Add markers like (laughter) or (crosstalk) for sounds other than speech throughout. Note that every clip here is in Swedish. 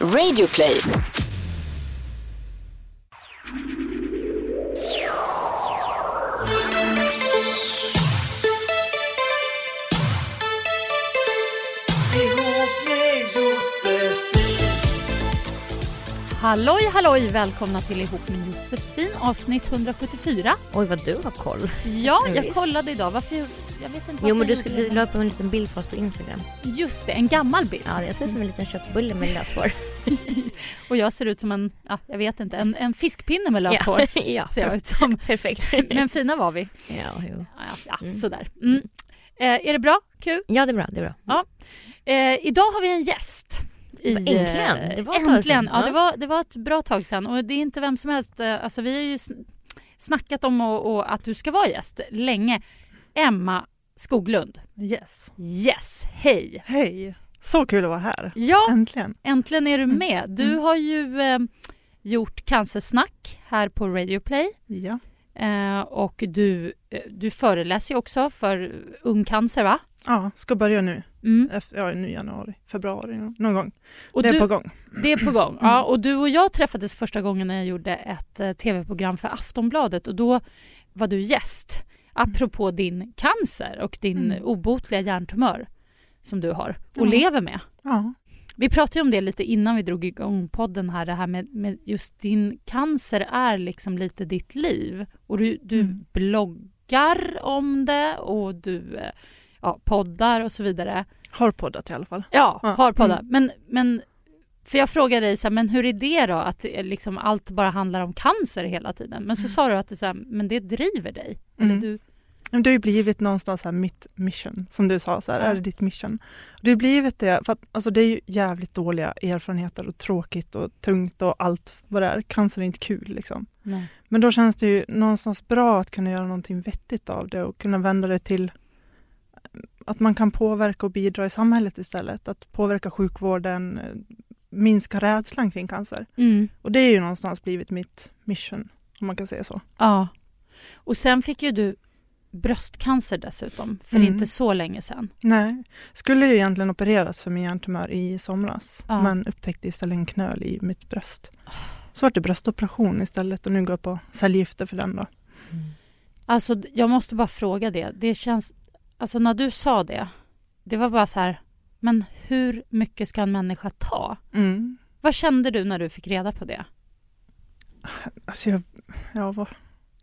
Radio play. Halloj halloj, välkomna till Ihop med Josefin avsnitt 174. Oj vad du har koll. Ja, jag visst. kollade idag. Varför? Jag vet inte Jo men du, gjorde du la upp en liten bild på oss på Instagram. Just det, en gammal bild. Ja, jag ser ut som en liten köttbulle med löshår. (laughs) Och jag ser ut som en, ja, jag vet inte, en, en fiskpinne med löst hår. (laughs) ja. Ser jag ut som. (laughs) Perfekt. Men fina var vi. ja, jo. Ja, ja, Mm. sådär. Mm. Eh, är det bra? Kul? ja, det är bra. Det är bra. Eh, idag har vi en gäst. I, Äntligen. eh, Det var äntligen. Ja, Ja. det, var, det var ett bra tag sedan. Och det är inte vem som helst. eh, Alltså, vi har ju sn- snackat om och, och att du ska vara gäst länge. Emma Skoglund. Yes. Yes, hej! Hej! Så kul att vara här. Ja, Äntligen. äntligen är du med. Du Mm. har ju eh, gjort Cancersnack här på Radio Play. Ja. Eh, och du, eh, du föreläser ju också för Ung Cancer, va? ja, ska börja nu. Mm. Ja, nu januari, februari någon gång. Och det är du, på gång. Det är på gång. Ja, och du och jag träffades första gången när jag gjorde ett eh, tv-program för Aftonbladet och då var du gäst. Apropå din cancer och din Mm. obotliga hjärntumör som du har och Ja. lever med. Ja. Vi pratade om det lite innan vi drog igång podden här, det här med, med just din cancer är liksom lite ditt liv. Och du, du Mm. bloggar om det och du eh, ja, poddar och så vidare. Har poddat i alla fall. Ja, Ja, har poddar. mm. Men, men för jag frågade dig så här, men hur är det då att eh, liksom allt bara handlar om cancer hela tiden? Men så Mm. sa du att det, så här, men det driver dig. Eller Mm. du, det har ju blivit någonstans här mitt mission, som du sa, så här, är det ditt mission? Det har ju blivit det, för att alltså, det är ju jävligt dåliga erfarenheter och tråkigt och tungt och allt vad det är. Cancer är inte kul liksom. nej. Men då känns det ju någonstans bra att kunna göra någonting vettigt av det och kunna vända det till att man kan påverka och bidra i samhället istället. Att påverka sjukvården, eh, minska rädslan kring cancer. Mm. Och det är ju någonstans blivit mitt mission, om man kan säga så. Ja. Och sen fick ju du bröstcancer dessutom för Mm. inte så länge sedan. Nej, skulle ju egentligen opereras för min hjärntumör i somras, Ja. men upptäckte istället en knöl i mitt bröst. Så var det bröstoperation istället och nu går jag på cellgifter för den då. Alltså d- jag måste bara fråga det. Det känns, alltså när du sa det, det var bara så här, men hur mycket ska en människa ta? Mm. Vad kände du när du fick reda på det? Alltså jag, jag, var,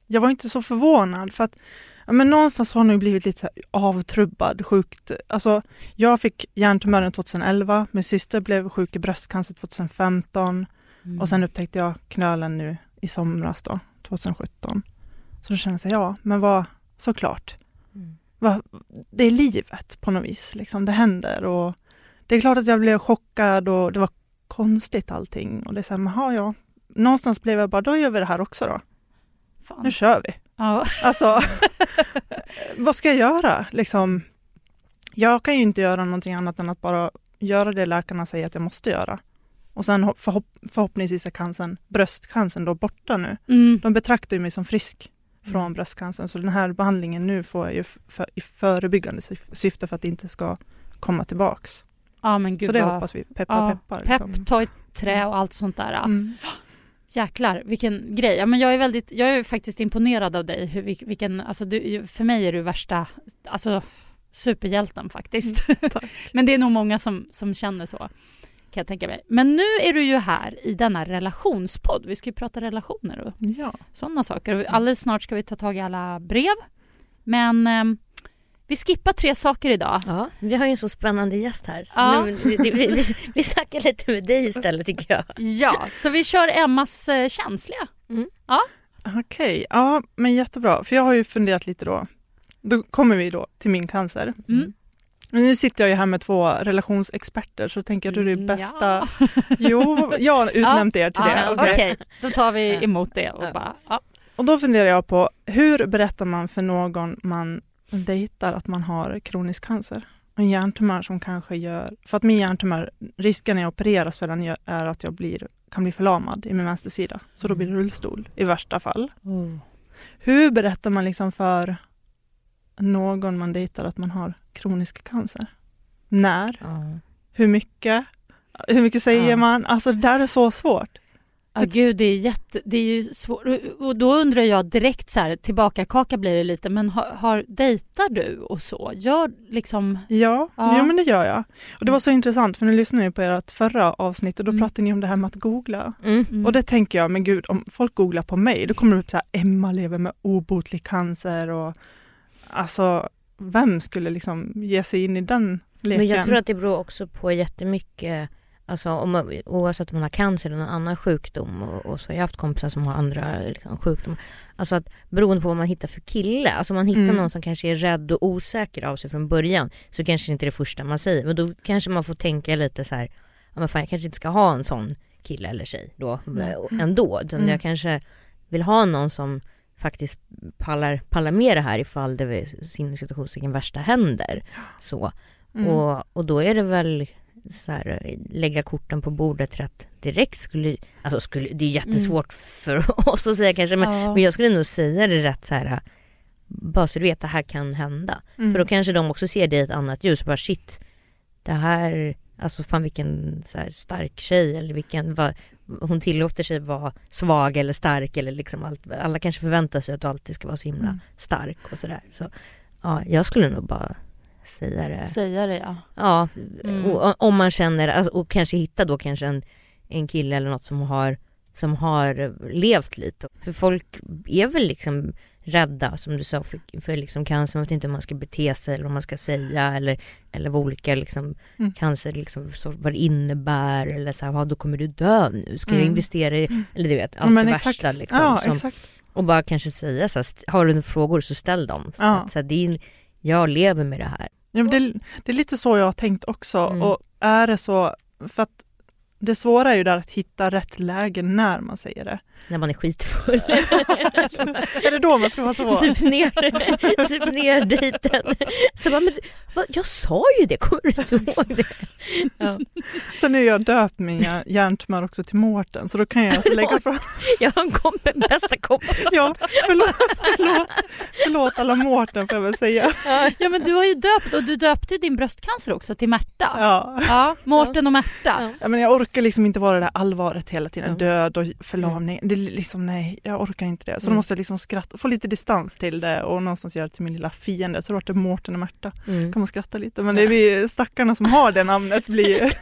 jag var inte så förvånad för att ja, men någonstans har hon ju blivit lite avtrubbad, sjukt. Alltså, jag fick hjärntumören 2011, min syster blev sjuk i bröstcancer 2015 Mm. och sen upptäckte jag knölen nu i somras då, 2017. Så då kände jag ja, men vad, såklart. Mm. Vad, det är livet på något vis, liksom, det händer och det är klart att jag blev chockad och det var konstigt allting och det är så här, men, ja, ja. Någonstans blev jag bara, då gör vi det här också då. Fan. Nu kör vi. Ja. Alltså, (laughs) vad ska jag göra? Liksom, jag kan ju inte göra någonting annat än att bara göra det läkarna säger att jag måste göra. Och sen hopp- förhopp förhoppningsvis är cancern, bröstcancern då borta nu. Mm. De betraktar ju mig som frisk från bröstcancern så den här behandlingen nu får jag ju för, i förebyggande syf- syfte för att det inte ska komma tillbaks. Ja men gud så det vad... hoppas vi, peppar ja, peppar. Pepp, liksom. ta i trä och allt sånt där. Mm. Jäklar, vilken grej. Ja, men jag är väldigt, jag är faktiskt imponerad av dig. Hur, vil- vilken, alltså du, för mig är du värsta, alltså superhjälten faktiskt. tack. (laughs) Men det är nog många som, som känner så. Kan jag tänka mig. Men nu är du ju här i denna relationspodd. Vi ska ju prata relationer och Ja. sådana saker. Alldeles snart ska vi ta tag i alla brev. Men ehm, vi skippar tre saker idag. Ja, vi har ju en så spännande gäst här. Så Ja. nu, vi, vi, vi, snackar lite med dig istället tycker jag. Ja, så vi kör Emmas eh, känsliga. Okej, ja men jättebra. För jag har ju funderat lite då. Då kommer vi då till min cancer. Mm. Men nu sitter jag ju här med två relationsexperter så tänker jag att det är det Mm, bästa. Jo, jag har utnämnt er till det. Ja, okej. Okej, då tar vi emot det och Ja. bara... Ja. Och då funderar jag på, hur berättar man för någon man dejtar att man har kronisk cancer? En hjärntumör som kanske gör, för att min hjärntumör, risken när jag opereras för den är att jag blir, kan bli förlamad i min vänstersida. Så då blir det rullstol i värsta fall. Hur berättar man liksom för någon man dejtar att man har kronisk cancer? När? Ja. Hur mycket? Hur mycket säger Ja. man? Alltså det där är så svårt. Ja, gud, det är, jätte, det är ju svårt. Och då undrar jag direkt så här, tillbaka kaka blir det lite, men har, har, dejtar du och så? Gör liksom... Ja, Ja. Jo, men det gör jag. Och det var så intressant för nu lyssnade jag på ert förra avsnitt och då Mm. pratade ni om det här med att googla. Mm. Mm. Och det tänker jag, men gud om folk googlar på mig då kommer det upp så här Emma lever med obotlig cancer och alltså vem skulle liksom ge sig in i den leken? Men jag tror att det beror också på jättemycket Alltså om man, oavsett om man har cancer eller någon annan sjukdom och, och så. Jag har haft kompisar som har andra liksom, sjukdomar. Alltså att beroende på vad man hittar för kille. Alltså om man hittar Mm. någon som kanske är rädd och osäker av sig från början så kanske det inte är det första man säger. Men då kanske man får tänka lite så här, ja men fan jag kanske inte ska ha en sån kille eller tjej då Nej. ändå. Utan Mm. jag kanske vill ha någon som faktiskt pallar, pallar med det här ifall det sin situationstecken värsta händer. Så. Mm. Och, och då är det väl så här, lägga korten på bordet rätt direkt skulle, alltså skulle, det är jättesvårt för (laughs) oss att säga kanske men, Ja. men jag skulle nog säga det rätt så här bara så du vet det här kan hända. Mm. För då kanske de också ser det i ett annat ljus, bara shit det här, alltså fan vilken så här, stark tjej eller vilken, vad, hon tillåter sig vara svag eller stark eller liksom allt, alla kanske förväntar sig att du alltid ska vara så himla Mm. stark och sådär. Så ja, jag skulle nog bara säga det. Säga det, ja. Ja, Mm. och, om man känner, alltså, och kanske hitta då kanske en, en kille eller något som har, som har levt lite. För folk är väl liksom rädda som du sa för, för liksom cancer, man vet inte hur man ska bete sig eller vad man ska säga eller, eller vad olika liksom, Mm. cancer liksom, så, vad det innebär eller så här, "Ja, då kommer du dö nu, ska jag Mm. investera i, Mm. eller du vet, allt Ja, men det exakt. värsta liksom. Ja, som, och bara kanske säga så här, har du frågor så ställ dem. För Ja. att, så här, det är, jag lever med det här. Ja, men det, det är lite så jag har tänkt också. Mm. Och är det så, för att det svåra är ju där att hitta rätt läge när man säger det. När man är skitfull. (laughs) är det då man ska vara så? Sup ner, sup ner dejten. Så bara, men, vad, jag sa ju det, kommer du inte ihåg det? Ja. Sen är jag döpt min hjär- hjärntumör också till Mårten så då kan jag alltså lägga fram, Jag har en kompis, bästa kompis. ja, förlåt, förlåt, förlåt alla Mårten får jag väl säga. Ja, men du har ju döpt, och du döpte din bröstcancer också till Märta. Ja. Ja, Mårten och Märta. Ja, men jag orkar liksom inte vara det där allvaret hela tiden, Ja. död och förlamning. Det liksom, nej, jag orkar inte det. Så då Mm. måste jag liksom skratta, få lite distans till det och någonstans göra det till min lilla fiende. Så då vart det Mårten och Märta. Mm. kan man skratta lite. Men det vi stackarna som har det namnet blir (laughs)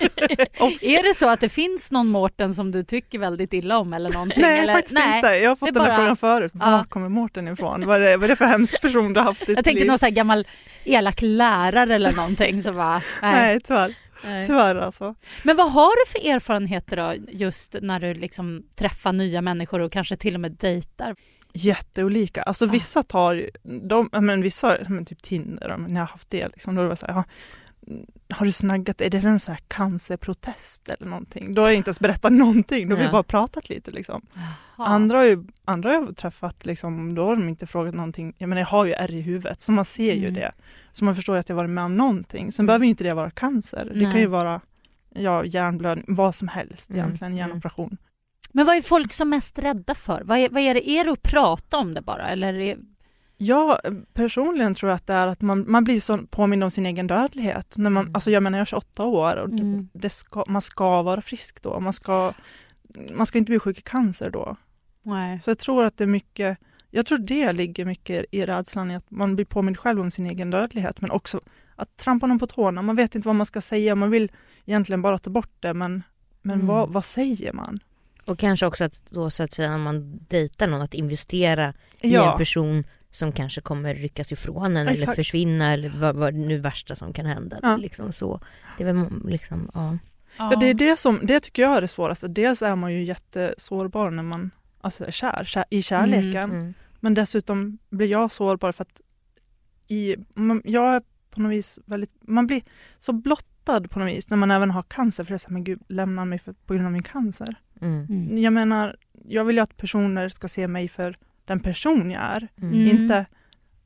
Är det så att det finns någon Mårten som du tycker väldigt illa om eller någonting? Nej, eller? faktiskt inte. Jag har fått den här bara- frågan förut. Ja. Var kommer Mårten ifrån? Vad är, vad är det för hemsk person du har haft i Jag ditt tänkte liv? någon så här gammal elak lärare eller någonting som bara, nej. Nej, tyvärr. Nej. Tyvärr alltså. Men vad har du för erfarenheter då just när du liksom träffar nya människor och kanske till och med dejtar? Jätteolika. Alltså vissa tar de, men vissa, men typ Tinder, när jag har haft det liksom, då är det så här, ja, har du snaggat, är det en så här cancerprotest eller någonting? Då har jag inte ens berättat någonting, då har vi Ja. bara pratat lite liksom. Andra har ju andra har jag träffat, liksom, då har de inte frågat någonting. Jag menar jag har ju ärr i huvudet så man ser ju Mm. det. Så man förstår att jag varit med om någonting. Sen Mm. behöver ju inte det vara cancer. Det Nej. kan ju vara ja, hjärnblödning, vad som helst Mm. egentligen, Mm. hjärnoperation. Men vad är folk som mest rädda för? Vad är, vad är det? Är det att prata om det bara? Eller är, Jag personligen tror att det är att man, man blir så påmind om sin egen dödlighet. När man, Mm. Alltså jag menar jag är 28 år och det- Mm. det ska, man ska vara frisk då. Man ska, man ska inte bli sjuk i cancer då. Nej. Så jag tror att det är mycket jag tror det ligger mycket i rädslan i att man blir påmind själv om sin egen dödlighet men också att trampa någon på tårna. Man vet inte vad man ska säga, man vill egentligen bara ta bort det men, men Mm. vad, vad säger man? Och kanske också att då så att säga när man dejtar någon att investera i Ja. en person som kanske kommer ryckas ifrån en eller försvinna eller vad, vad nu värsta som kan hända. Ja. Liksom så. Det är väl liksom, ja. Ja, det är det som, det tycker jag är det svåraste. Dels är man ju jättesårbar när man alltså, är kär, kär i kärleken. Mm. Men dessutom blir jag sårbar för att i, man, jag är på något vis väldigt, man blir så blottad på något vis när man även har cancer. För det är så här, men gud, lämnar mig för, på grund av min cancer. Mm. Mm. Jag menar, jag vill ju att personer ska se mig för den person jag är. Mm. Mm. Inte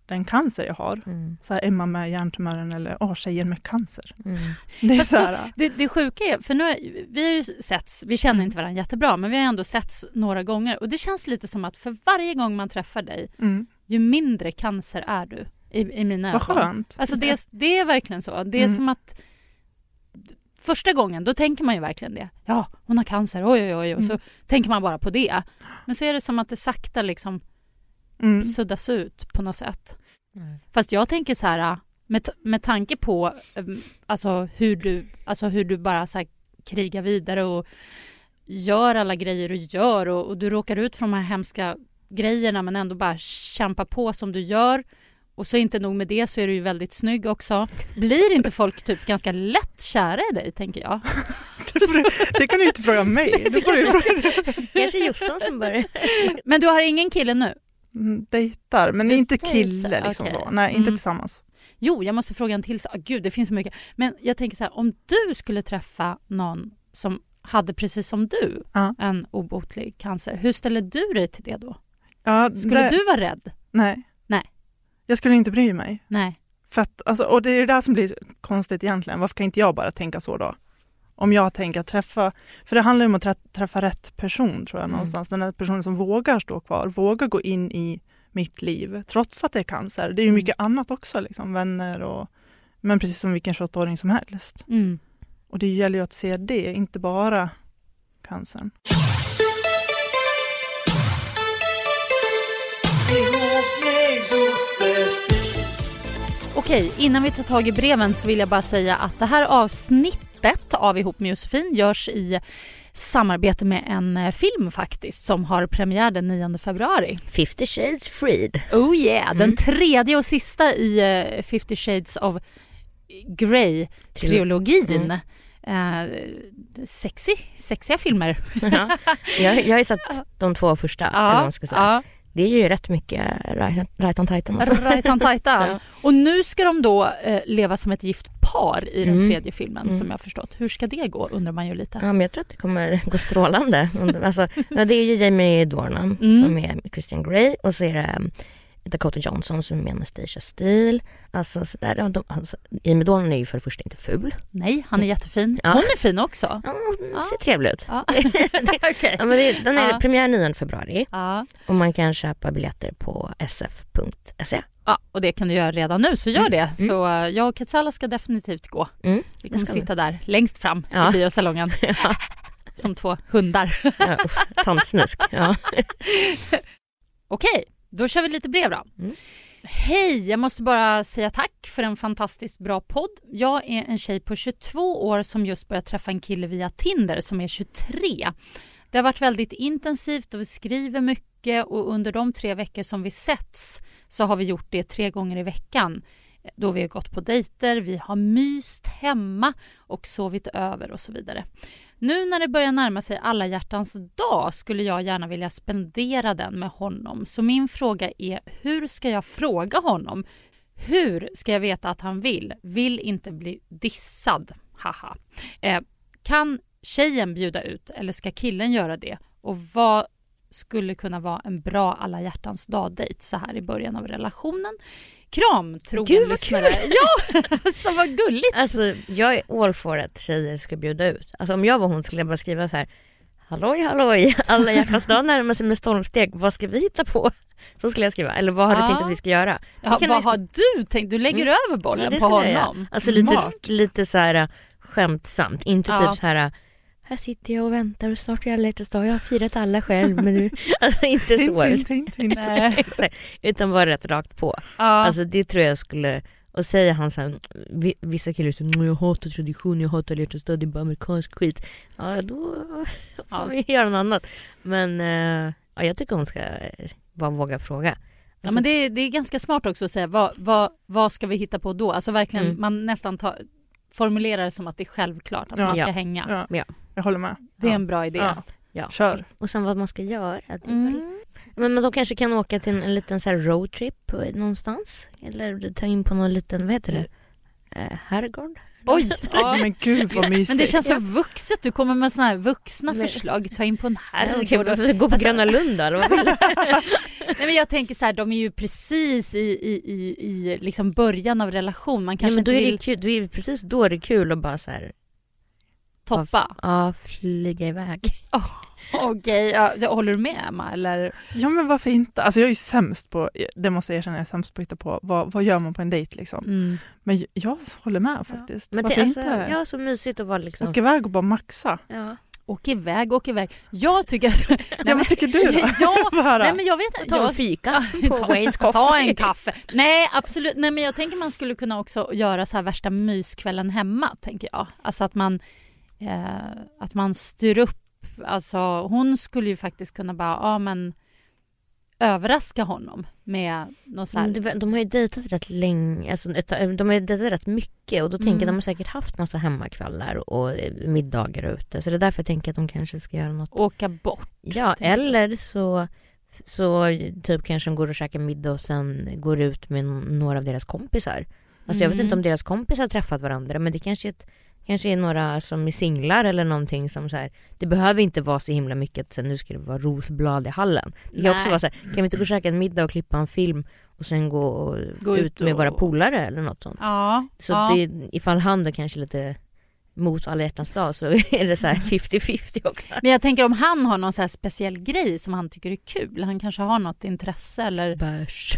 den cancer jag har. Mm. Så här Emma med hjärntumören eller åh, tjejen med cancer. Mm. (laughs) Det är så så- här, Det, det sjuka är, för nu har, vi har ju setts, vi känner inte varandra jättebra men vi har ändå setts några gånger och det känns lite som att för varje gång man träffar dig mm, ju mindre cancer är du i, i mina vad ögon. skönt. Alltså det, är- det är verkligen så. Det är Mm. som att första gången då tänker man ju verkligen det. Ja, hon har cancer, oj oj oj och så Mm. tänker man bara på det. Men så är det som att det sakta liksom Mm. suddas ut på något sätt. Mm. Fast jag tänker så här med, med tanke på um, alltså hur du, alltså hur du bara så här krigar vidare och gör alla grejer du gör och, och du råkar ut för de här hemska grejerna men ändå bara kämpa på som du gör. Och så inte nog med det så är du ju väldigt snygg också. Blir inte folk typ ganska lätt kära i dig tänker jag? (laughs) Det, det kan du inte fråga mig. (laughs) Det får du fråga Kanske Jossan som börjar. Men du har ingen kille nu? Mm, dejtar, men Du inte dejtar, kille liksom okej. så. Nej, inte Mm. tillsammans. Jo, jag måste fråga en till sak. Gud, det finns så mycket. Men jag tänker så här, om du skulle träffa någon som hade precis som du Ja. en obotlig cancer, hur ställer du dig till det då? Ja, Skulle det, du vara rädd? Nej. Nej. Jag skulle inte bry mig. Nej. För att, alltså, och det är det där som blir konstigt egentligen. Varför kan inte jag bara tänka så då? Om jag tänker att träffa, för det handlar ju om att trä- träffa rätt person tror jag Mm. någonstans. Den här personen som vågar stå kvar, vågar gå in i mitt liv trots att det är cancer. Det är ju Mm. mycket annat också, liksom, vänner och men precis som vilken 28-åring som helst. Mm. Och det gäller ju att se det, inte bara cancern. Okej, innan vi tar tag i breven så vill jag bara säga att det här avsnittet av Ihop med Josefin görs i samarbete med en eh, film faktiskt som har premiär den 9 februari. 50 shades freed. Oh yeah, den Mm. tredje och sista i uh, 50 shades of Grey-trilogin. Eh, sexy, sexiga filmer. Ja. (laughs) Jag, jag har ju sett de två första. eller vad man ska säga. ja. Det är ju rätt mycket right, right on titan alltså. Rajtan (laughs) tajtan. Ja. Och nu ska de då eh, leva som ett gift par i den Mm. tredje filmen Mm. som jag förstått. Hur ska det gå undrar man ju lite. Ja, men jag tror att det kommer gå strålande. Alltså, (laughs) det är ju Jamie Dornan Mm. som är Christian Grey och så är det Dakota Johnson som är Anastasia Steele. Alltså, så där, ja, de, alltså, Jamie Dornan är ju för det första inte ful. Nej, han är jättefin. Ja. Hon är fin också. Ja, hon Ja. ser trevlig ut. Ja. (laughs) (laughs) Ja, men det, den är Ja. premiär 9 februari Ja. och man kan köpa biljetter på sf.se. ja, och det kan du göra redan nu, så gör Mm. det. Mm. Så eh, jag och Katsala ska definitivt gå. Mm, Vi kommer sitta där längst fram Ja. i (laughs) biosalongen Ja, som två hundar. ja, usch, tantsnusk. Ja. Okej, då kör vi lite brev då. Mm. Hej, jag måste bara säga tack för en fantastiskt bra podd. Jag är en tjej på 22 år som just börjat träffa en kille via Tinder som är 23. Det har varit väldigt intensivt och vi skriver mycket och under de tre veckor som vi setts så har vi gjort det tre gånger i veckan. Då vi har gått på dejter, vi har myst hemma och sovit över och så vidare. Nu när det börjar närma sig alla hjärtans dag skulle jag gärna vilja spendera den med honom. Så min fråga är, hur ska jag fråga honom? Hur ska jag veta att han vill? Vill inte bli dissad. Haha. Eh, kan tjejen bjuda ut eller ska killen göra det? Och vad skulle kunna vara en bra alla hjärtans dag-dejt så här i början av relationen? Kram, trogen Gud, vad lyssnare. Ja, (laughs) så vad gulligt. Alltså jag är all for att tjejer ska bjuda ut. Alltså om jag var hon skulle jag bara skriva så här. Halloj halloj, (laughs) alla hjärtans dag närmar sig med stormsteg, vad ska vi hitta på? Så skulle jag skriva, eller vad har du Ja. tänkt att vi ska göra? Ja, vad vi- har du tänkt? Du lägger Mm. över bollen Ja, det på honom. Alltså lite, Smart. lite så här skämtsamt, inte Ja. typ så här här sitter jag och väntar och snart är alla hjärtans dag. Jag har firat alla själv men nu, (laughs) alltså inte så. (laughs) Utan bara rätt rakt på. Ja. Alltså det tror jag skulle, och säger han så här, vi- vissa killar säger "Nej, jag hatar tradition, jag hatar alla hjärtans dag, det är bara amerikansk skit. Ja då (laughs) får Ja. vi göra något annat. Men eh, ja, jag tycker hon ska eh, bara våga fråga. Ja, Alltså, men det, är- det är ganska smart också att säga vad, vad, vad ska vi hitta på då? Alltså verkligen, Mm. man nästan tar, formulerar det som att det är självklart att Ja. man ska Ja. hänga. Ja, jag håller med. Det är ja. en bra idé. Ja. ja. Kör. Och sen vad man ska göra. Mm. Men, men de kanske kan åka till en, en liten så här roadtrip eh, någonstans. Eller ta in på någon liten, vad heter det? Eh, herrgård? Oj! Ja. Men gud vad mysigt. Men det känns så vuxet, du kommer med såna här vuxna Men- förslag. Ta in på en herrgård. och- varför gå på Alltså- Gröna Lund då? Eller vad vill? (laughs) Nej, men jag tänker så här, de är ju precis i, i, i, i liksom början av relation. Man Nej, kanske men då inte är det vill kul, då är det precis då är det kul att bara så här, toppa. ja, flyga iväg. (laughs) Okej, ja, så håller du med Emma? Eller? Ja men varför inte? Alltså jag är ju sämst på, det måste jag erkänna, jag är sämst på att hitta på vad, vad gör man på en dejt liksom. Mm. Men jag- håller med faktiskt. Men varför det, alltså, inte? ja, så mysigt att vara liksom. Åka iväg och bara maxa. Ja. Åk iväg, åk iväg. Jag tycker att... (laughs) Nej, Ja, vad tycker du då? (laughs) Ja, nej men jag vet Ta en jag, fika ta, Coffee. ta en kaffe. Nej absolut, nej men jag tänker man skulle kunna också göra så här värsta myskvällen hemma tänker jag. Alltså att man, eh, att man styr upp, alltså hon skulle ju faktiskt kunna bara, ja men överraska honom med något så här. Mm, det- De har ju dejtat rätt länge, alltså, de har ju dejtat rätt mycket och då tänker jag Mm. de har säkert haft massa hemmakvällar och eh, middagar ute så det är därför jag tänker att de kanske ska göra något. åka bort. Ja, jag. eller så, så typ kanske de går och käkar middag och sen går ut med några av deras kompisar. Alltså jag vet Mm. inte om deras kompisar har träffat varandra men det kanske är, ett, kanske är några som är singlar eller någonting som så här, det behöver inte vara så himla mycket att nu ska det vara rosblad i hallen. Det kan också vara så här, kan vi inte gå och käka en middag och klippa en film och sen gå, och, Gå ut ut med och- våra polare eller något sånt. Ja, Så ja. det, ifall han då kanske lite mot alla hjärtans dag så (laughs) är det så här 50-50 också. Men jag tänker om han har någon så speciell grej som han tycker är kul. Han kanske har något intresse eller... Bärs.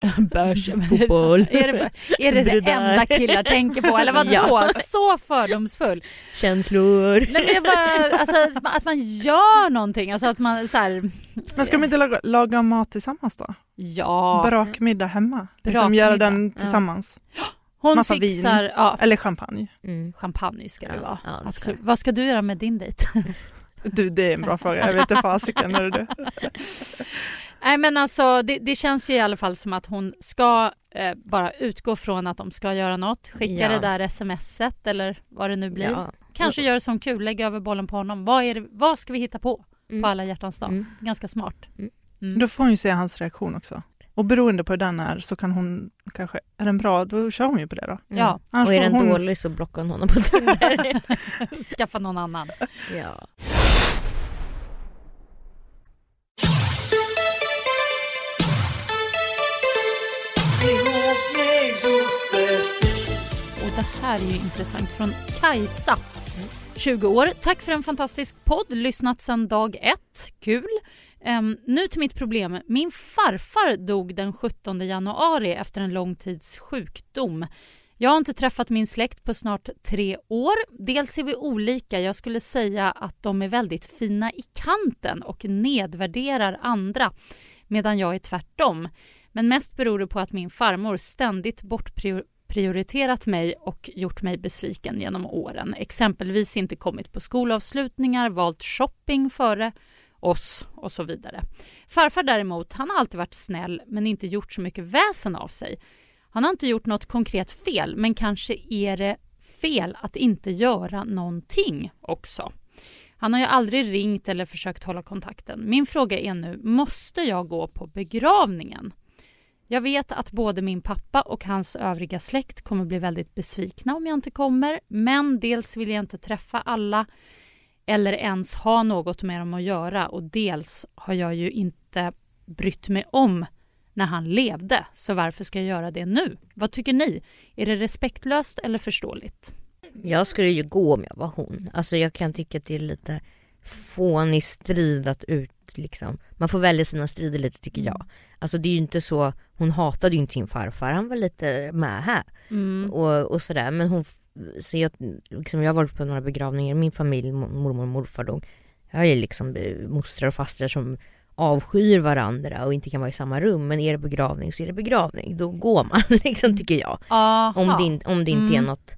(laughs) Börs. (laughs) Fotboll. (laughs) är det är det, det enda killar tänker på? Eller vadå? Ja. Så fördomsfull. Känslor. Nej, men jag bara, alltså, att man- att man gör någonting. Alltså att man så här, Men ska de inte laga, laga mat tillsammans då? ja. Brakmiddag hemma? Liksom Brakmiddag, göra den ja. tillsammans? Hon massa fixar, ja, Eller champagne? Mm. champagne ska det Ja, vara. ja, det ska det. Vad ska du göra med din dejt? Du, det är en bra fråga. Jag vet inte fasiken. hörru du. Nej men alltså det, det känns ju i alla fall som att hon ska eh, bara utgå från att de ska göra något. Skicka Ja. det där smset eller vad det nu blir. Ja. Kanske göra som kul, lägga över bollen på honom. Vad, är det, vad ska vi hitta på Mm. på alla hjärtans dag? Mm. Ganska smart. Mm. Mm. Då får hon ju se hans reaktion också. Och beroende på hur den är så kan hon kanske, är den bra då kör hon ju på det då. Mm. Ja. Annars Och är den hon- dålig så blockar hon honom på Tinder. (laughs) Skaffa någon annan. ja. Det här är ju intressant från Kajsa. 20 år. Tack för en fantastisk podd. Lyssnat sedan dag ett. Kul. Um, nu till mitt problem. Min farfar dog den 17 januari efter en lång tids sjukdom. Jag har inte träffat min släkt på snart tre år. Dels är vi olika. Jag skulle säga att de är väldigt fina i kanten och nedvärderar andra medan jag är tvärtom. Men mest beror det på att min farmor ständigt prioriterat mig och gjort mig besviken genom åren. Exempelvis inte kommit på skolavslutningar, valt shopping före oss och så vidare. Farfar däremot, han har alltid varit snäll men inte gjort så mycket väsen av sig. Han har inte gjort något konkret fel men kanske är det fel att inte göra någonting också. Han har ju aldrig ringt eller försökt hålla kontakten. Min fråga är nu, måste jag gå på begravningen? Jag vet att både min pappa och hans övriga släkt kommer bli väldigt besvikna om jag inte kommer. Men dels vill jag inte träffa alla eller ens ha något med dem att göra och dels har jag ju inte brytt mig om när han levde, så varför ska jag göra det nu? Vad tycker ni? Är det respektlöst eller förståeligt? Jag skulle ju gå om jag var hon. Alltså jag kan tycka att det är lite fånig strid att ut liksom. Man får välja sina strider lite tycker jag. Alltså det är ju inte så, hon hatade ju inte sin farfar, han var lite med här. Mm. Och, och sådär men hon, så jag, liksom, jag har varit på några begravningar, min familj, mormor och morfar dog. Jag ju liksom eh, mostrar och fastrar som avskyr varandra och inte kan vara i samma rum men är det begravning så är det begravning. Då går man (laughs) liksom tycker jag. Om det, om det inte Mm. är något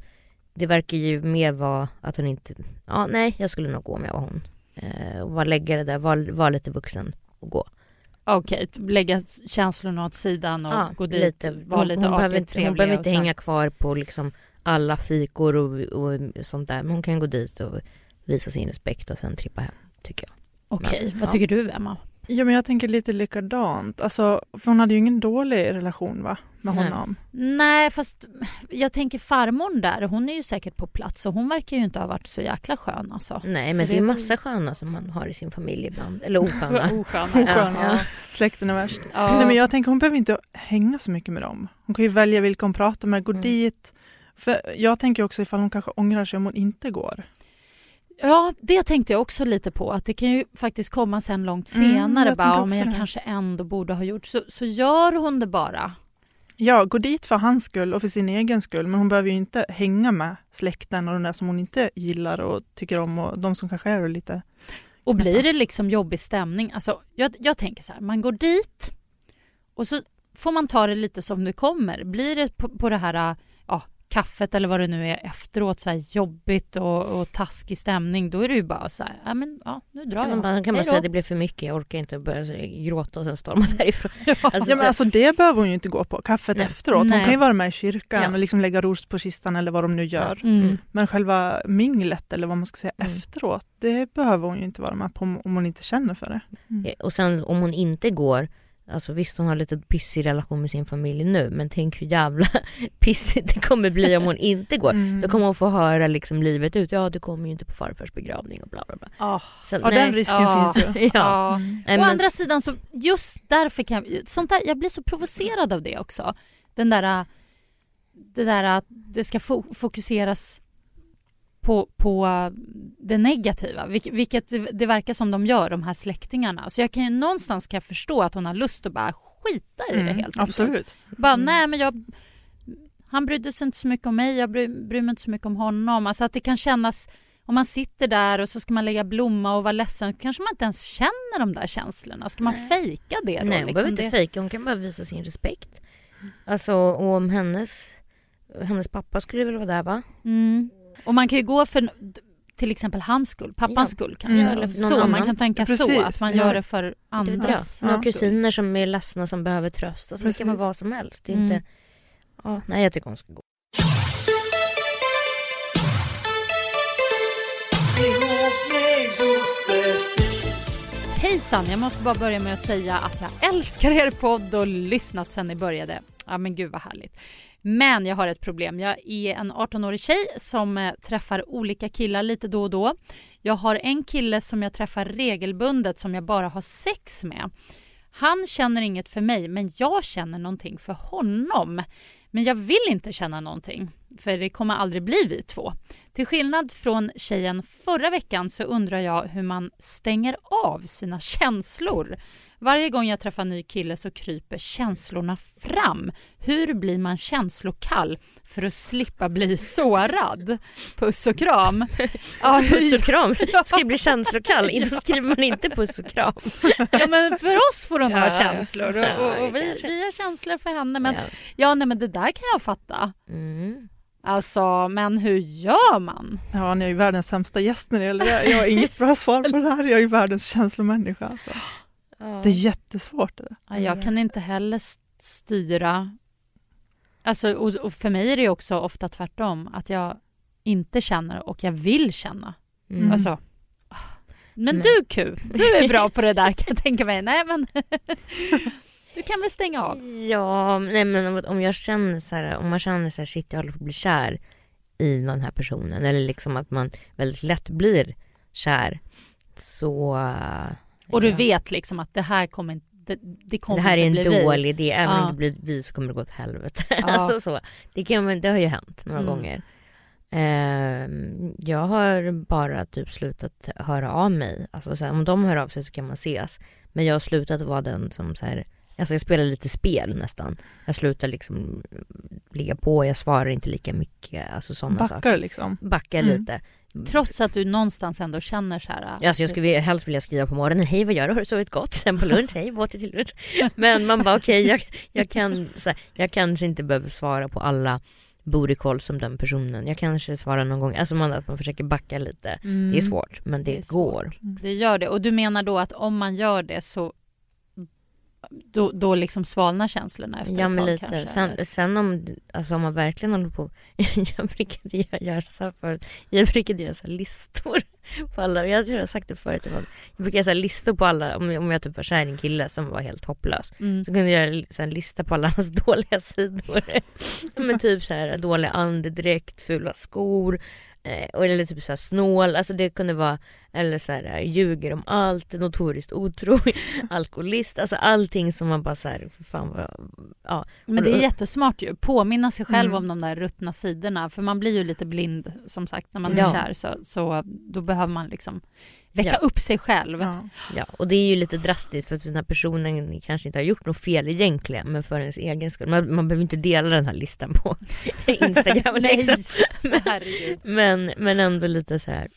Det verkar ju mer vara att hon inte Ja nej jag skulle nog gå om jag var hon. Eh, och bara lägga det där, vara var lite vuxen och gå. Okej, lägga känslorna åt sidan och Ja, gå dit, lite, vara lite hon, behöver inte, hon behöver inte sen- hänga kvar på liksom alla fikor och, och sånt där men hon kan gå dit och visa sin respekt och sen trippa hem tycker jag. Okej, Men, vad ja. tycker du Emma? Ja men jag tänker lite likadant. Alltså, för hon hade ju ingen dålig relation va? Med Nej. honom. Nej, fast jag tänker farmor där, hon är ju säkert på plats och hon verkar ju inte ha varit så jäkla skön alltså. Nej Så men det är massa sköna som man har i sin familj ibland. Eller osköna. (laughs) (laughs) Osköna. Osköna. Ja. Släkten är värst. Ja. Nej men jag tänker hon behöver inte hänga så mycket med dem. Hon kan ju välja vilka hon pratar med, gå Mm. dit. För jag tänker också ifall hon kanske ångrar sig om hon inte går. Ja, det tänkte jag också lite på. Att det kan ju faktiskt komma sen långt Mm, senare. jag bara, men jag det. kanske ändå borde ha gjort. Så, så gör hon det bara. Ja, gå dit för hans skull och för sin egen skull. Men hon behöver ju inte hänga med släkten och de där som hon inte gillar och tycker om och de som kanske är lite... Och blir det liksom jobbig stämning, alltså jag, jag tänker så här, man går dit och så får man ta det lite som det kommer. Blir det på, på det här ja, kaffet eller vad det nu är efteråt så här jobbigt och, och taskig stämning, då är det ju bara så här, ja men ja, nu drar Kan man jag. bara, kan man säga det blev för mycket, jag orkar inte börja gråta och sen storma (laughs) därifrån. Alltså, Ja, men så- alltså det behöver hon ju inte gå på, kaffet Nej. efteråt. Hon Nej. kan ju vara med i kyrkan Ja. och liksom lägga ros på kistan eller vad de nu gör. Mm. Men själva minglet eller vad man ska säga Mm. efteråt, det behöver hon ju inte vara med på om hon inte känner för det. Eh, Och sen om hon inte går, alltså visst hon har lite pissig relation med sin familj nu men tänk hur jävla (laughs) pissigt det kommer bli om hon inte går. Mm. Då kommer hon få höra liksom livet ut, ja du kommer ju inte på farfars begravning och bla bla bla. Ah. Så, Ja, den risken Ja. finns ju. (laughs) ja. Ja. Mm. Nej, Å men- andra sidan så just därför kan jag, sånt där, jag blir så provocerad av det också. Den där, det där att det ska fo- fokuseras på, på det negativa, vilket, det verkar som de gör, de här släktingarna. Så jag kan ju någonstans kan jag förstå att hon har lust att bara skita i det Mm, helt enkelt. absolut. Bara, Mm. nej men jag, han brydde sig inte så mycket om mig, jag bry, bryr mig inte så mycket om honom. Alltså att det kan kännas, om man sitter där och så ska man lägga blomma och vara ledsen, kanske man inte ens känner de där känslorna. Ska man fejka det då? Nej hon liksom? behöver inte det, fejka, hon kan bara visa sin respekt. Alltså och om hennes, hennes pappa skulle väl vara där va? mm. Och man kan ju gå för till exempel hans skull, pappans Ja. skull kanske. Mm. Eller så, man kan tänka så, Precis, att man ja. gör det för andras Några Ja. kusiner som är ledsna som behöver tröst. Alltså det kan vara Precis. vad som helst. Det är Mm. inte, ja, nej jag tycker hon ska gå. Hejsan, jag måste bara börja med att säga att jag älskar er podd och lyssnat sedan ni började. Ja men gud vad härligt. Men jag har ett problem. Jag är en 18-årig tjej som eh, träffar olika killar lite då och då. Jag har en kille som jag träffar regelbundet som jag bara har sex med. Han känner inget för mig men jag känner någonting för honom. Men jag vill inte känna någonting för det kommer aldrig bli vi två. Till skillnad från tjejen förra veckan så undrar jag hur man stänger av sina känslor. Varje gång jag träffar en ny kille så kryper känslorna fram. Hur blir man känslokall för att slippa bli sårad? Puss och kram. (laughs) Ja, puss och kram? (laughs) Ska jag bli känslokall? Då skriver man inte puss och kram. (laughs) Ja men för oss får hon Ja, ha känslor och, och, och vi, vi har känslor för henne. Men Ja. ja, nej, men det där kan jag fatta. Mm. Alltså, men hur gör man? Ja, ni är ju världens sämsta gäst när det gäller det. Jag har inget bra svar på det här. Jag är ju världens känslomänniska. Alltså. Det är jättesvårt. Det. Ja, jag kan inte heller st- styra. Alltså, och, och för mig är det också ofta tvärtom. Att jag inte känner och jag vill känna. Mm. Alltså, men Men- du Q, du är bra på det där kan jag tänka mig. Nej men (laughs) du kan väl stänga av? Ja, nej men om- jag känner så här, om man känner så här, shit jag håller på att bli kär i den här personen eller liksom att man väldigt lätt blir kär så Och du ja. vet liksom att det här kommer inte det, det kommer det här är en bli vi. dålig idé, även Ja. om det blir vi så kommer det gå åt helvete. Ja. (laughs) alltså så. Det, kan, det har ju hänt några Mm. gånger. Ehm, jag har bara typ slutat höra av mig. Alltså så här, om de hör av sig så kan man ses. Men jag har slutat vara den som så här, alltså jag spelar lite spel nästan. Jag slutar liksom ligga på, jag svarar inte lika mycket, alltså sådana saker. Backar liksom. Backar Mm. lite. Trots att du någonstans ändå känner så här. Ja, Alltså jag skulle helst vilja skriva på morgonen, hej vad gör du, har du sovit gott? Sen på lunch, hej vad åt du till lunch? Men man bara okej, jag, jag, kan, här, jag kanske inte behöver svara på alla booty som den personen. Jag kanske svarar någon gång, alltså man, att man försöker backa lite. Mm. Det är svårt, men det, Det går. Det gör det. Och du menar då att om man gör det så då, då liksom svalnar känslorna efter Ja ett tag lite. kanske? Sen, sen om, alltså om man verkligen håller på, (laughs) jag brukade göra- göra så här förut, jag brukade göra så här listor på alla, jag tror jag har sagt det förut, jag brukade göra så här listor på alla, om, om jag typ var kär i en kille som var helt hopplös, Mm. så kunde jag göra så här en lista på alla hans (laughs) dåliga sidor. (laughs) men typ så här dålig andedräkt, fula skor, eh, eller typ så här snål, alltså det kunde vara, eller så här eh, ljuger om allt, notoriskt otrogen, (laughs) alkoholist, alltså allting som man bara så här, för fan vad, ja. Men det är jättesmart ju. Påminna sig själv Mm. om de där ruttna sidorna. För man blir ju lite blind som sagt när man Ja. är kär. Så, så då behöver man liksom väcka Ja. upp sig själv. Ja. Ja, och det är ju lite drastiskt för att den här personen kanske inte har gjort något fel egentligen men för ens egen skull. Man, man behöver inte dela den här listan på (laughs) Instagram Nej, liksom. herregud. Men, men ändå lite så här.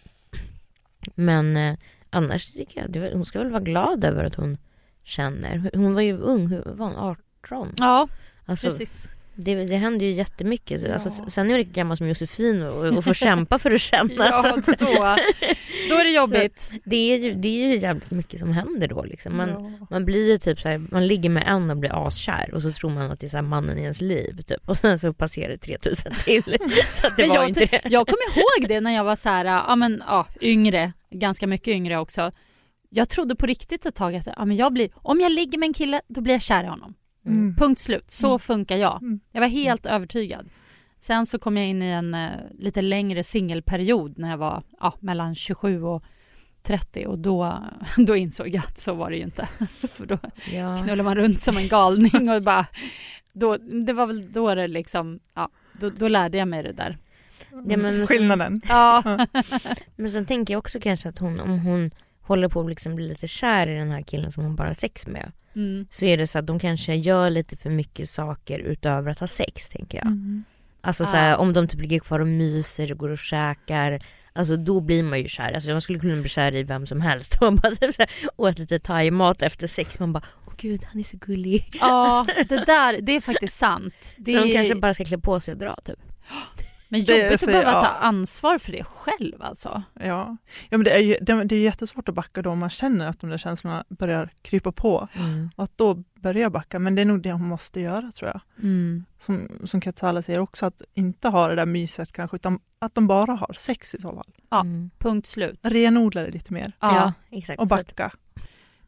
Men eh, annars tycker jag, det, hon ska väl vara glad över att hon känner. Hon var ju ung, hur var hon? 18? Ja, Alltså, precis. Det, det händer ju jättemycket. Så, alltså, Ja. sen är jag lika gammal som Josefin och, och får kämpa för att känna. (laughs) Ja, så att- då, då är det (laughs) jobbigt. det, är ju, det är ju jävligt mycket som händer då liksom. Man, Ja. Man blir ju typ såhär, man ligger med en och blir askär och så tror man att det är så här mannen i ens liv typ. Och sen så passerar det 3000 till. (laughs) Så det Men var jag, inte det. jag kommer ihåg det när jag var så här, ja men ja, yngre, ganska mycket yngre också. Jag trodde på riktigt ett tag att ja, men jag blir, om jag ligger med en kille då blir jag kär i honom. Mm. Punkt slut. Så Mm. funkar jag. Mm. Jag var helt övertygad. Sen så kom jag in i en eh, lite längre singelperiod när jag var ja, mellan 27 och 30 och då, (laughs) då insåg jag att så var det ju inte. (laughs) För då Ja. knullar man runt som en galning och bara då, det var väl då det liksom, ja, då, då lärde jag mig det där. Ja, men- Skillnaden. Ja, (laughs) Men sen tänker jag också kanske att hon, om hon håller på att liksom bli lite kär i den här killen som hon bara har sex med. mm. Så är det så att de kanske gör lite för mycket saker utöver att ha sex tänker jag. Mm. Alltså Ah. så här, om de typ ligger kvar och myser och går och käkar. Alltså då blir man ju kär. Alltså man skulle kunna bli kär i vem som helst. (laughs) Man bara typ så här, åt lite thaimat efter sex. Man bara, åh gud han är så gullig. ja, (laughs) det där, det är faktiskt sant. Det Så de kanske bara ska klä på sig och dra typ. Men det jobbigt att behöva ta ja. ansvar för det själv alltså. Ja. ja, men det är ju det, det är jättesvårt att backa då om man känner att de där känslorna börjar krypa på. Och att då börja backa, men det är nog det hon måste göra tror jag. Mm. Som, som Katsala säger också, att inte ha det där myset kanske, utan att de bara har sex i så fall. Ja. Mm. Punkt slut. Renodla det lite mer Ja. Ja, exakt. och backa.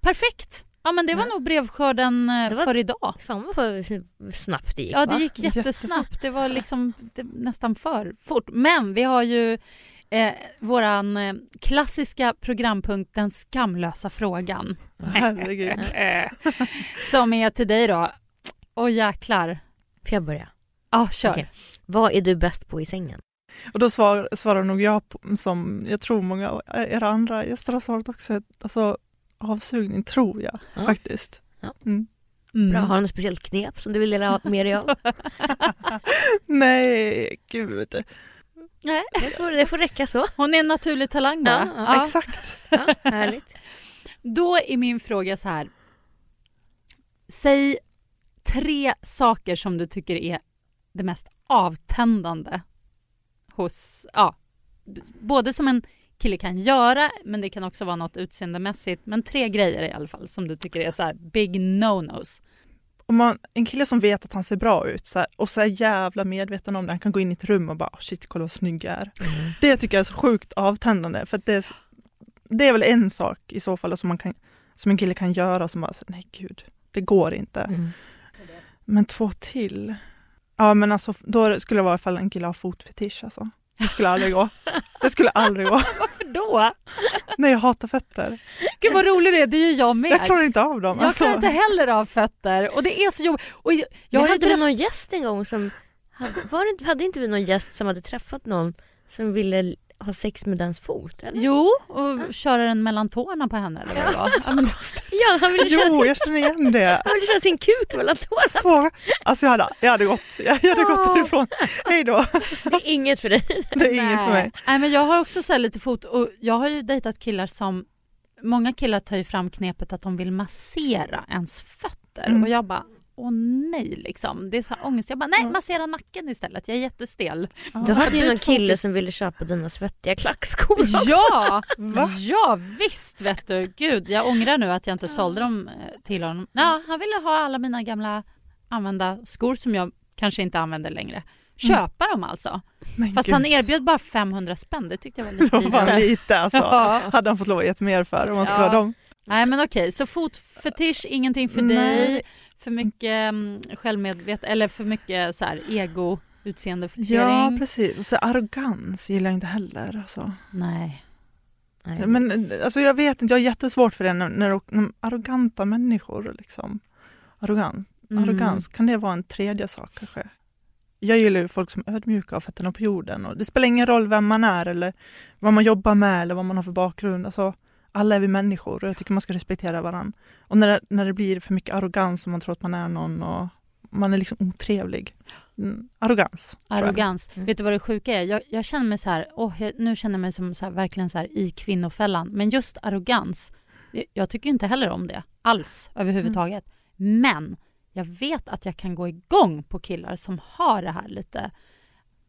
Perfekt. Ja men det var Ja. nog brevskörden eh, Det var- för idag. Fan vad snabbt det gick Ja det va? gick (laughs) jättesnabbt. Det var liksom det, nästan för fort. Men vi har ju eh, våran eh, klassiska programpunkt Den skamlösa frågan. Herregud. (laughs) Som är till dig då. Åh jäklar. Får jag börja? Ja, kör. Okej. Vad är du bäst på i sängen? Och då svar, svarar nog jag på, som jag tror många av era andra gäster har svarat också, alltså avsugning tror jag Ja. faktiskt. Ja. Mm. Mm. Bra, har du något speciellt knep som du vill dela med dig av? (laughs) Nej, gud. Nej. Det får, det får räcka så. Hon är en naturlig talang bara. Ja, ja, Exakt. Ja, härligt. Då är min fråga så här. Säg tre saker som du tycker är det mest avtändande hos, ja, både som en kille kan göra, men det kan också vara något utseendemässigt. Men tre grejer i alla fall som du tycker är så här big no-nos. Om man, en kille som vet att han ser bra ut så här, och så är jävla medveten om det, han kan gå in i ett rum och bara "Oh, shit kolla vad snygg jag är. Det tycker jag är så sjukt avtändande för att det, är, det är väl en sak i så fall som, man kan, som en kille kan göra som bara så, nej gud, det går inte. Mm. Men två till? Ja men alltså då skulle det vara ifall en kille har fotfetisch alltså. Det skulle aldrig gå. Det skulle aldrig gå. (laughs) Varför då? Nej jag hatar fötter. Gud vad rolig du är, det är ju jag med. Jag klarar inte av dem. Jag Alltså, klarar inte heller av fötter och det är så jobbigt. Och jag, jag hade träff- någon gäst en gång som, hade, var det, hade inte vi någon gäst som hade träffat någon som ville ha sex med dens fot? Eller? Jo, och köra den mellan tårna på henne eller vad det var. Ja, men, Ja, han ville, köra jo, sin, jag känner igen det. han ville köra sin kuk mellan tårna. Så, alltså jag hade, jag hade gått, jag hade gått därifrån. Hej då. Det är inget för dig. Det är inget för mig. Nej, men jag har också så här lite fot och jag har ju dejtat killar som Många killar tar ju fram knepet att de vill massera ens fötter Mm. och jag bara Åh nej liksom. Det är så här ångest. Jag bara nej massera nacken istället. Jag är jättestel. Du hade ju någon kille som ville köpa dina svettiga klackskor också. Ja! ja visst vet du. Gud jag ångrar nu att jag inte sålde dem eh, till honom. Ja, han ville ha alla mina gamla använda skor som jag kanske inte använder längre. Köpa dem alltså. Men Fast gud. han erbjöd bara 500 spänn. Det tyckte jag var lite (laughs) Det var lite alltså. Ja. Hade han fått lov att ge mer för om man skulle Ja. ha dem. Nej men okej, så fotfetisch, ingenting för Nej. dig. För mycket mm, självmedvet eller för mycket så här ego, utseendefixering. Ja precis. Och så arrogans gillar jag inte heller. Alltså. Nej. Nej. Men alltså, jag vet inte, jag har jättesvårt för det när, när, när arroganta människor liksom. Arrogant. Mm. Arrogans, kan det vara en tredje sak kanske? Jag gillar ju folk som är ödmjuka och fötterna på jorden. Och det spelar ingen roll vem man är eller vad man jobbar med eller vad man har för bakgrund. Alltså, alla är vi människor och jag tycker man ska respektera varandra. Och när det, när det blir för mycket arrogans och man tror att man är någon och man är liksom otrevlig. Mm, arrogans. Arrogans. Mm. Vet du vad det sjuka är? Jag, jag känner mig så här, åh, jag, nu känner jag mig som så här, verkligen så här i kvinnofällan. Men just arrogans, jag, jag tycker inte heller om det alls överhuvudtaget. Men jag vet att jag kan gå igång på killar som har det här lite,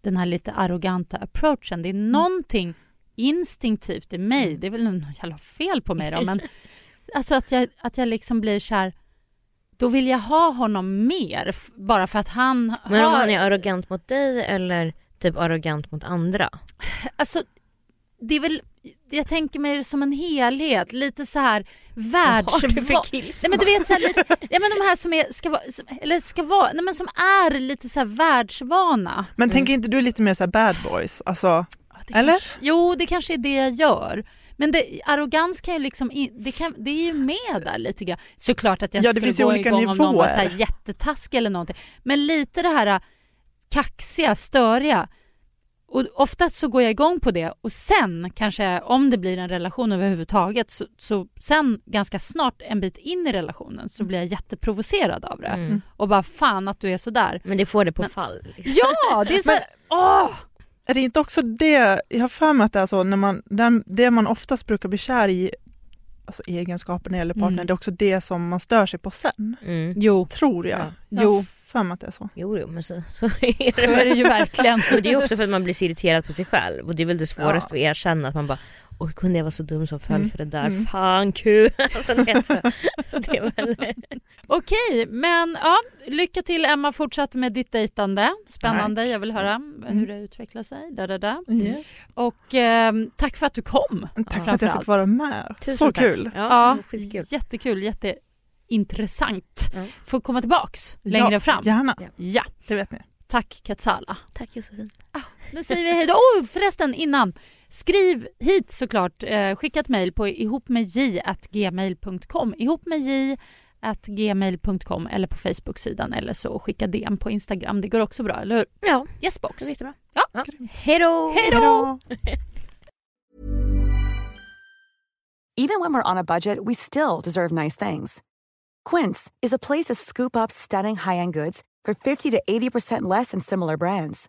den här lite arroganta approachen. Det är någonting instinktivt i mig, det är väl något jävla fel på mig då, men (laughs) alltså att jag, att jag liksom blir så här då vill jag ha honom mer bara för att han Men om har... han är arrogant mot dig eller typ arrogant mot andra? (sighs) Alltså, det är väl... Jag tänker mig det som en helhet, lite så här Vad har du för killsmak? Nej men du vet så här, lite, ja, men de här som är, ska vara, som, eller ska vara, nej men som är lite så här världsvana. Men tänker inte du lite mer så här bad boys? Alltså, Eller? Kanske, jo, det kanske är det jag gör. Men det, arrogans kan ju liksom, in- det, kan, det är ju med där lite grann. Såklart att jag Ja, det skulle gå olika igång om någon var så här nivåer. jättetaskig eller någonting. Men lite det här äh, kaxiga, störiga. Och oftast så går jag igång på det och sen kanske om det blir en relation överhuvudtaget så, så sen ganska snart en bit in i relationen så blir jag jätteprovocerad av det. Mm. Och bara fan att du är sådär. Men det får det på Men- fall. Liksom. Ja, det är så här, åh! Är det inte också det, jag har för mig att det är så, när man, den, det man oftast brukar bli kär i, alltså egenskaper när det gäller partner, Mm. det är också det som man stör sig på sen. Mm. Jo, Tror jag. Ja. Jag Jo. för mig att det är så. Jo, jo, men så, så är det. så är det ju verkligen. Och det är också för att man blir så irriterad på sig själv och det är väl det svåraste att erkänna att man bara Oj, kunde jag vara så dum som föll Mm. för det där? Mm. Fan kul! (laughs) Alltså, det, är så, så det är väl... Okej, men ja, lycka till Emma fortsatt med ditt dejtande. Spännande, jag vill höra hur det utvecklar sig. Da, da, da. Yes. Och ehm, tack för att du kom. Tack för att jag fick vara med. Tusen så tack. kul. Ja, Ja, jättekul, jätteintressant. Ja. Får komma tillbaks längre ja, fram. Gärna, Ja, det vet ni. tack Katsala. Tack Josefin. Nu säger vi hej då. Oh, förresten innan. Skriv hit såklart. Eh, skicka ett mejl på ihopmedj.gmail.com. Ihop med J gmail.com eller på Facebook-sidan eller så skicka DM på Instagram. Det går också bra, eller hur? Ja, Yesbox. det är jättebra. Ja. Ja. Hej då! Hej då! (laughs) Even when we're on a budget, we still deserve nice things. Quince is a place to scoop up stunning high-end goods for 50 to 80% less than similar brands.